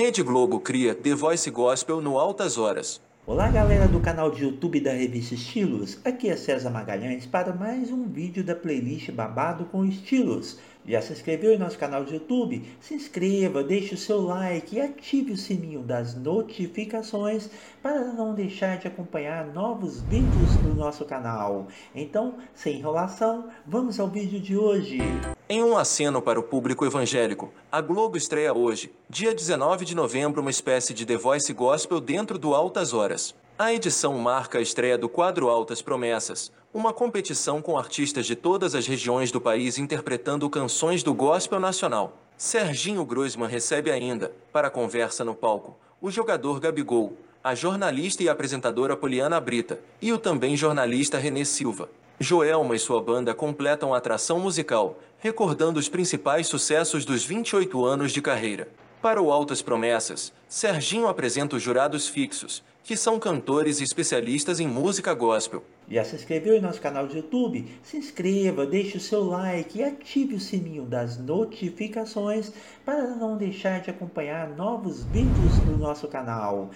Rede Globo cria The Voice Gospel no Altas Horas. Olá galera do canal de YouTube da revista Estilos, aqui é César Magalhães para mais um vídeo da playlist Babado com Estilos. Já se inscreveu em nosso canal de YouTube? Se inscreva, deixe o seu like e ative o sininho das notificações para não deixar de acompanhar novos vídeos do nosso canal. Então, sem enrolação, vamos ao vídeo de hoje. Em um aceno para o público evangélico, a Globo estreia hoje, dia 19 de novembro, uma espécie de The Voice Gospel dentro do Altas Horas. A edição marca a estreia do quadro Altas Promessas, uma competição com artistas de todas as regiões do país interpretando canções do gospel nacional. Serginho Groisman recebe ainda, para conversa no palco, o jogador Gabigol, a jornalista e apresentadora Poliana Brita e o também jornalista Renê Silva. Joelma e sua banda completam a atração musical, recordando os principais sucessos dos 28 anos de carreira. Para o Altas Promessas, Serginho apresenta os jurados fixos, que são cantores especialistas em música gospel. Já se inscreveu em nosso canal de YouTube? Se inscreva, deixe o seu like e ative o sininho das notificações para não deixar de acompanhar novos vídeos do nosso canal.